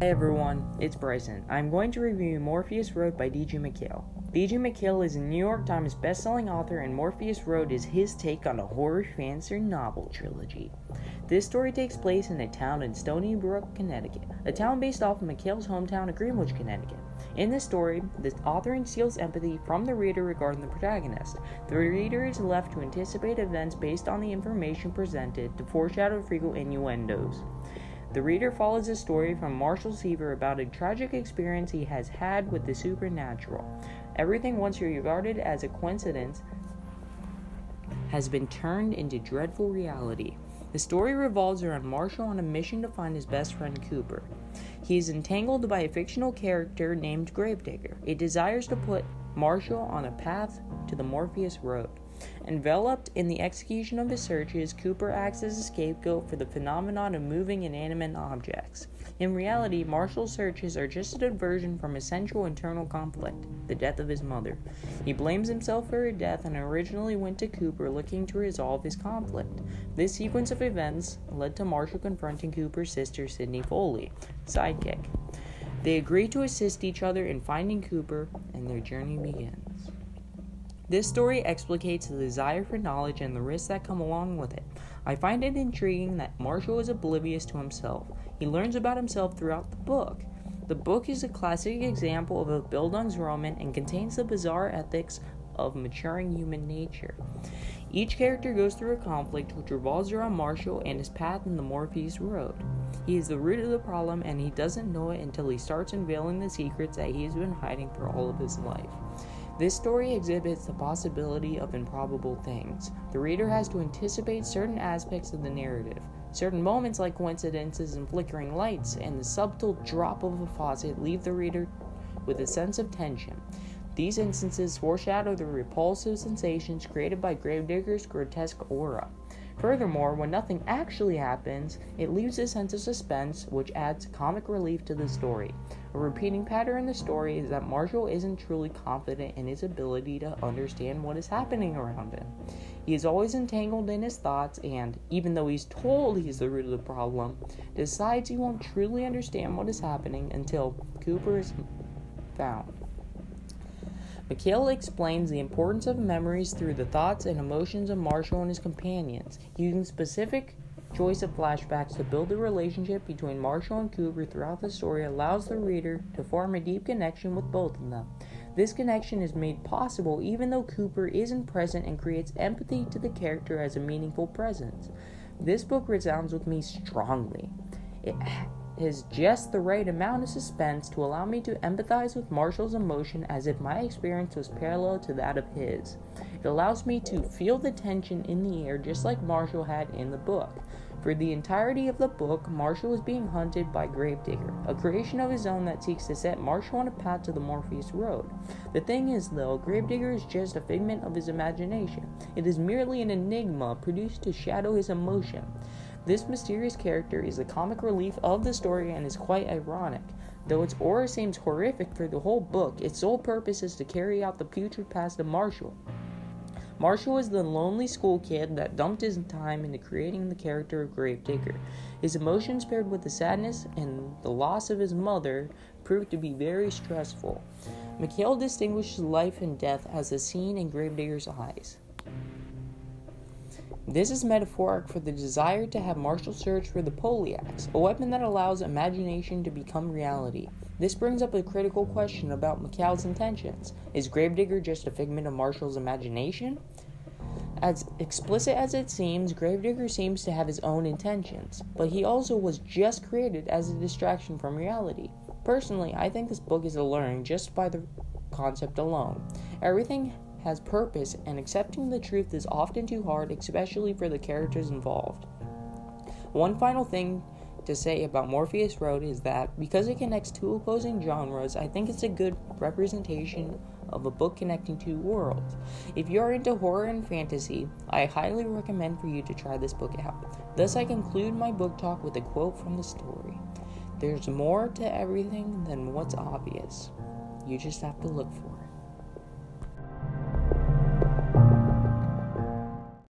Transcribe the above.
Hey everyone, it's Bryson. I'm going to review Morpheus Road by D.J. MacHale. D.J. MacHale is a New York Times bestselling author, and Morpheus Road is his take on a horror fantasy novel trilogy. This story takes place in a town in Stony Brook, Connecticut, a town based off of MacHale's hometown of Greenwich, Connecticut. In this story, the author instills empathy from the reader regarding the protagonist. The reader is left to anticipate events based on the information presented to foreshadow frequent innuendos. The reader follows a story from Marshall Seaver about a tragic experience he has had with the supernatural. Everything once regarded as a coincidence has been turned into dreadful reality. The story revolves around Marshall on a mission to find his best friend Cooper. He is entangled by a fictional character named Gravedigger. It desires to put Marshall on a path to the Morpheus Road. Enveloped in the execution of his searches, Cooper acts as a scapegoat for the phenomenon of moving inanimate objects. In reality, Marshall's searches are just a diversion from his central internal conflict, the death of his mother. He blames himself for her death and originally went to Cooper looking to resolve his conflict. This sequence of events led to Marshall confronting Cooper's sister, Sydney Foley, sidekick. They agree to assist each other in finding Cooper, and their journey begins. This story explicates the desire for knowledge and the risks that come along with it. I find it intriguing that Marshall is oblivious to himself. He learns about himself throughout the book. The book is a classic example of a Bildungsroman and contains the bizarre ethics of maturing human nature. Each character goes through a conflict which revolves around Marshall and his path in the Morpheus Road. He is the root of the problem and he doesn't know it until he starts unveiling the secrets that he has been hiding for all of his life. This story exhibits the possibility of improbable things. The reader has to anticipate certain aspects of the narrative. Certain moments, like coincidences and flickering lights and the subtle drop of a faucet, leave the reader with a sense of tension. These instances foreshadow the repulsive sensations created by Gravedigger's grotesque aura. Furthermore, when nothing actually happens, it leaves a sense of suspense which adds comic relief to the story. A repeating pattern in the story is that Marshall isn't truly confident in his ability to understand what is happening around him. He is always entangled in his thoughts and, even though he's told he's the root of the problem, decides he won't truly understand what is happening until Cooper is found. MacHale explains the importance of memories through the thoughts and emotions of Marshall and his companions, using specific choice of flashbacks to build the relationship between Marshall and Cooper throughout the story allows the reader to form a deep connection with both of them. This connection is made possible even though Cooper isn't present and creates empathy to the character as a meaningful presence. This book resounds with me strongly. It is just the right amount of suspense to allow me to empathize with Marshall's emotion as if my experience was parallel to that of his. It allows me to feel the tension in the air just like Marshall had in the book. For the entirety of the book, Marshall is being hunted by Gravedigger, a creation of his own that seeks to set Marshall on a path to the Morpheus Road. The thing is, though, Gravedigger is just a figment of his imagination. It is merely an enigma produced to shadow his emotion. This mysterious character is the comic relief of the story and is quite ironic. Though its aura seems horrific for the whole book, its sole purpose is to carry out the putrid past of Marshall. Marshall is the lonely school kid that dumped his time into creating the character of Gravedigger. His emotions paired with the sadness and the loss of his mother proved to be very stressful. MacHale distinguishes life and death as a scene in Gravedigger's eyes. This is metaphoric for the desire to have Marshall search for the Poleaxe, a weapon that allows imagination to become reality. This brings up a critical question about MacHale's intentions. Is Gravedigger just a figment of Marshall's imagination? As explicit as it seems, Gravedigger seems to have his own intentions, but he also was just created as a distraction from reality. Personally, I think this book is alluring just by the concept alone. Everything has purpose, and accepting the truth is often too hard, especially for the characters involved. One final thing to say about Morpheus Road is that because it connects two opposing genres, I think it's a good representation of a book connecting two worlds. If you are into horror and fantasy, I highly recommend for you to try this book out. Thus, I conclude my book talk with a quote from the story There's more to everything than what's obvious. You just have to look for it.